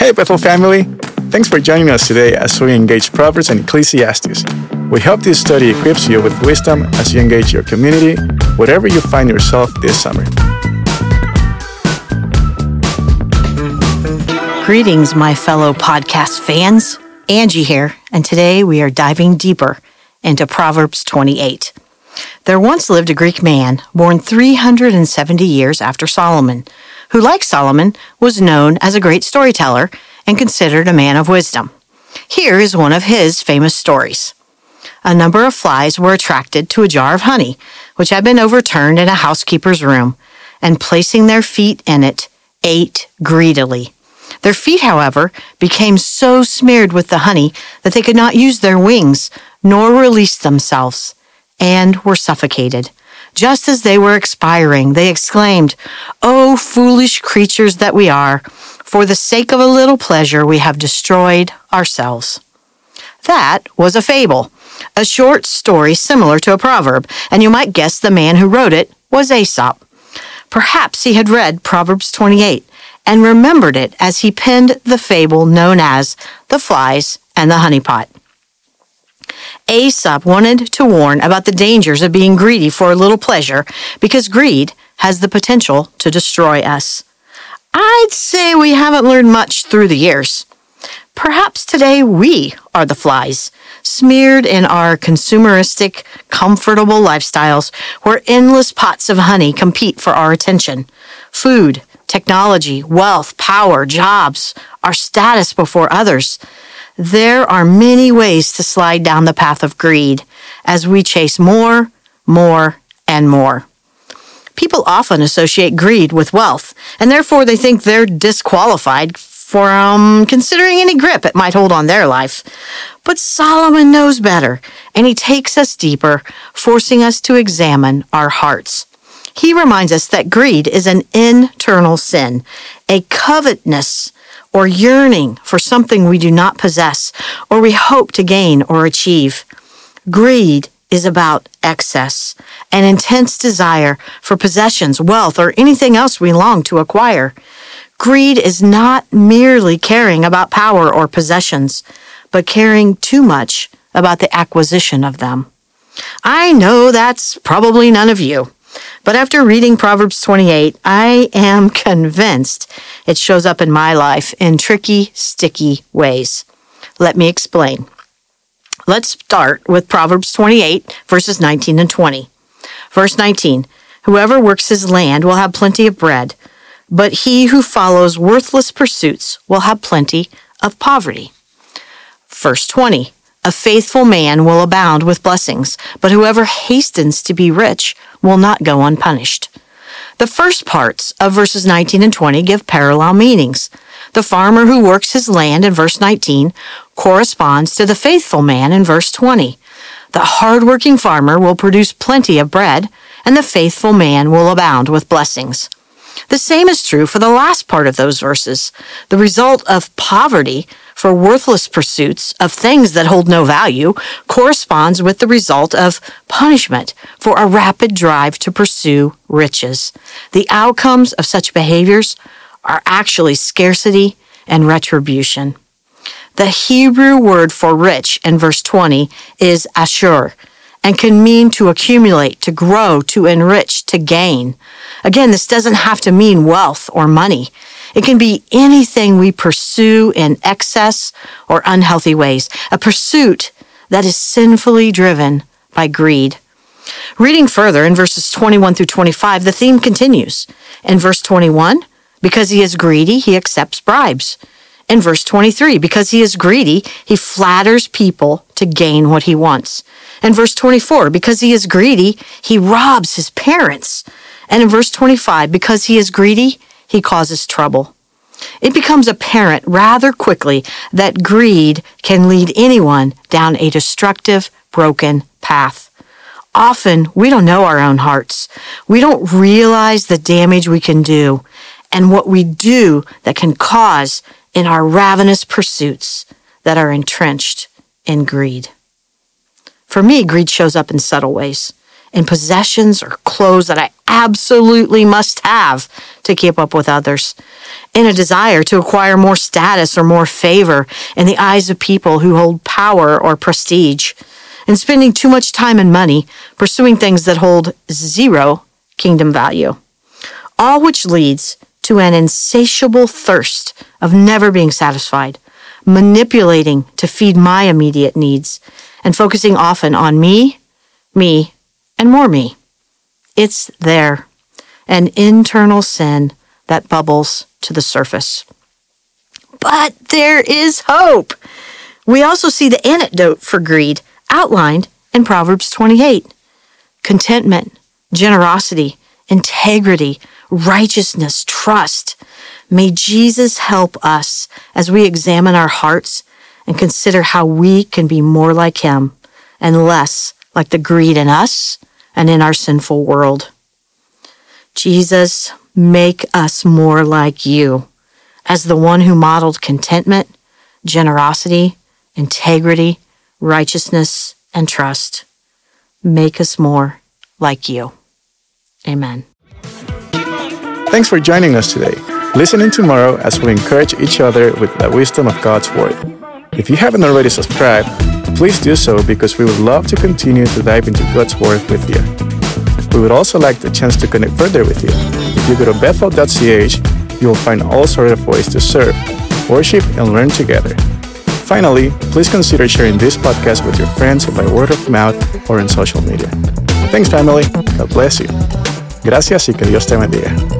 Hey, Bethel family! Thanks for joining us today as we engage Proverbs and Ecclesiastes. We hope this study equips you with wisdom as you engage your community, wherever you find yourself this summer. Greetings, my fellow podcast fans. Angie here, and today we are diving deeper into Proverbs 28. There once lived a Greek man born 370 years after Solomon, who, like Solomon, was known as a great storyteller and considered a man of wisdom. Here is one of his famous stories. A number of flies were attracted to a jar of honey, which had been overturned in a housekeeper's room, and placing their feet in it, ate greedily. Their feet, however, became so smeared with the honey that they could not use their wings nor release themselves, and were suffocated. Just as they were expiring, they exclaimed, O foolish creatures that we are! For the sake of a little pleasure, we have destroyed ourselves. That was a fable, a short story similar to a proverb, and you might guess the man who wrote it was Aesop. Perhaps he had read Proverbs 28 and remembered it as he penned the fable known as The Flies and the Honey Pot. Aesop wanted to warn about the dangers of being greedy for a little pleasure because greed has the potential to destroy us. I'd say we haven't learned much through the years. Perhaps today we are the flies, smeared in our consumeristic, comfortable lifestyles where endless pots of honey compete for our attention. Food, technology, wealth, power, jobs, our status before others. There are many ways to slide down the path of greed as we chase more, more, and more. People often associate greed with wealth, and therefore they think they're disqualified from considering any grip it might hold on their life. But Solomon knows better, and he takes us deeper, forcing us to examine our hearts. He reminds us that greed is an internal sin, a covetousness or yearning for something we do not possess or we hope to gain or achieve. Greed is about excess, an intense desire for possessions, wealth, or anything else we long to acquire. Greed is not merely caring about power or possessions, but caring too much about the acquisition of them. I know that's probably none of you. But after reading Proverbs 28, I am convinced it shows up in my life in tricky, sticky ways. Let me explain. Let's start with Proverbs 28, verses 19 and 20. Verse 19 Whoever works his land will have plenty of bread, but he who follows worthless pursuits will have plenty of poverty. Verse 20 A faithful man will abound with blessings, but whoever hastens to be rich will not go unpunished. The first parts of verses 19 and 20 give parallel meanings. The farmer who works his land in verse 19 corresponds to the faithful man in verse 20. The hardworking farmer will produce plenty of bread, and the faithful man will abound with blessings. The same is true for the last part of those verses. The result of poverty for worthless pursuits of things that hold no value corresponds with the result of punishment for a rapid drive to pursue riches. The outcomes of such behaviors are actually scarcity and retribution. The Hebrew word for rich in verse 20 is ashur and can mean to accumulate, to grow, to enrich, to gain. Again, this doesn't have to mean wealth or money. It can be anything we pursue in excess or unhealthy ways, a pursuit that is sinfully driven by greed. Reading further in verses 21 through 25, the theme continues. In verse 21, because he is greedy, he accepts bribes. In verse 23, because he is greedy, he flatters people to gain what he wants. In verse 24, because he is greedy, he robs his parents. And in verse 25, because he is greedy, he causes trouble. It becomes apparent rather quickly that greed can lead anyone down a destructive, broken path. Often we don't know our own hearts. We don't realize the damage we can do and what we do that can cause in our ravenous pursuits that are entrenched in greed. For me, greed shows up in subtle ways in possessions or clothes that I absolutely must have to keep up with others. in a desire to acquire more status or more favor in the eyes of people who hold power or prestige, and spending too much time and money pursuing things that hold zero kingdom value. All which leads to an insatiable thirst of never being satisfied, manipulating to feed my immediate needs, and focusing often on me, me, and more me. It's there, an internal sin that bubbles to the surface. But there is hope. We also see the antidote for greed outlined in Proverbs 28 contentment, generosity, integrity, righteousness, trust. May Jesus help us as we examine our hearts and consider how we can be more like Him and less like the greed in us and in our sinful world. Jesus, make us more like you as the one who modeled contentment, generosity, integrity, righteousness, and trust. Make us more like you. Amen. Thanks for joining us today. Listen in tomorrow as we encourage each other with the wisdom of God's Word. If you haven't already subscribed, please do so because we would love to continue to dive into God's Word with you. We would also like the chance to connect further with you. If you go to bethel.ch, you will find all sorts of ways to serve, worship, and learn together. Finally, please consider sharing this podcast with your friends by word of mouth or in social media. Thanks, family. God bless you. Gracias y que Dios te bendiga.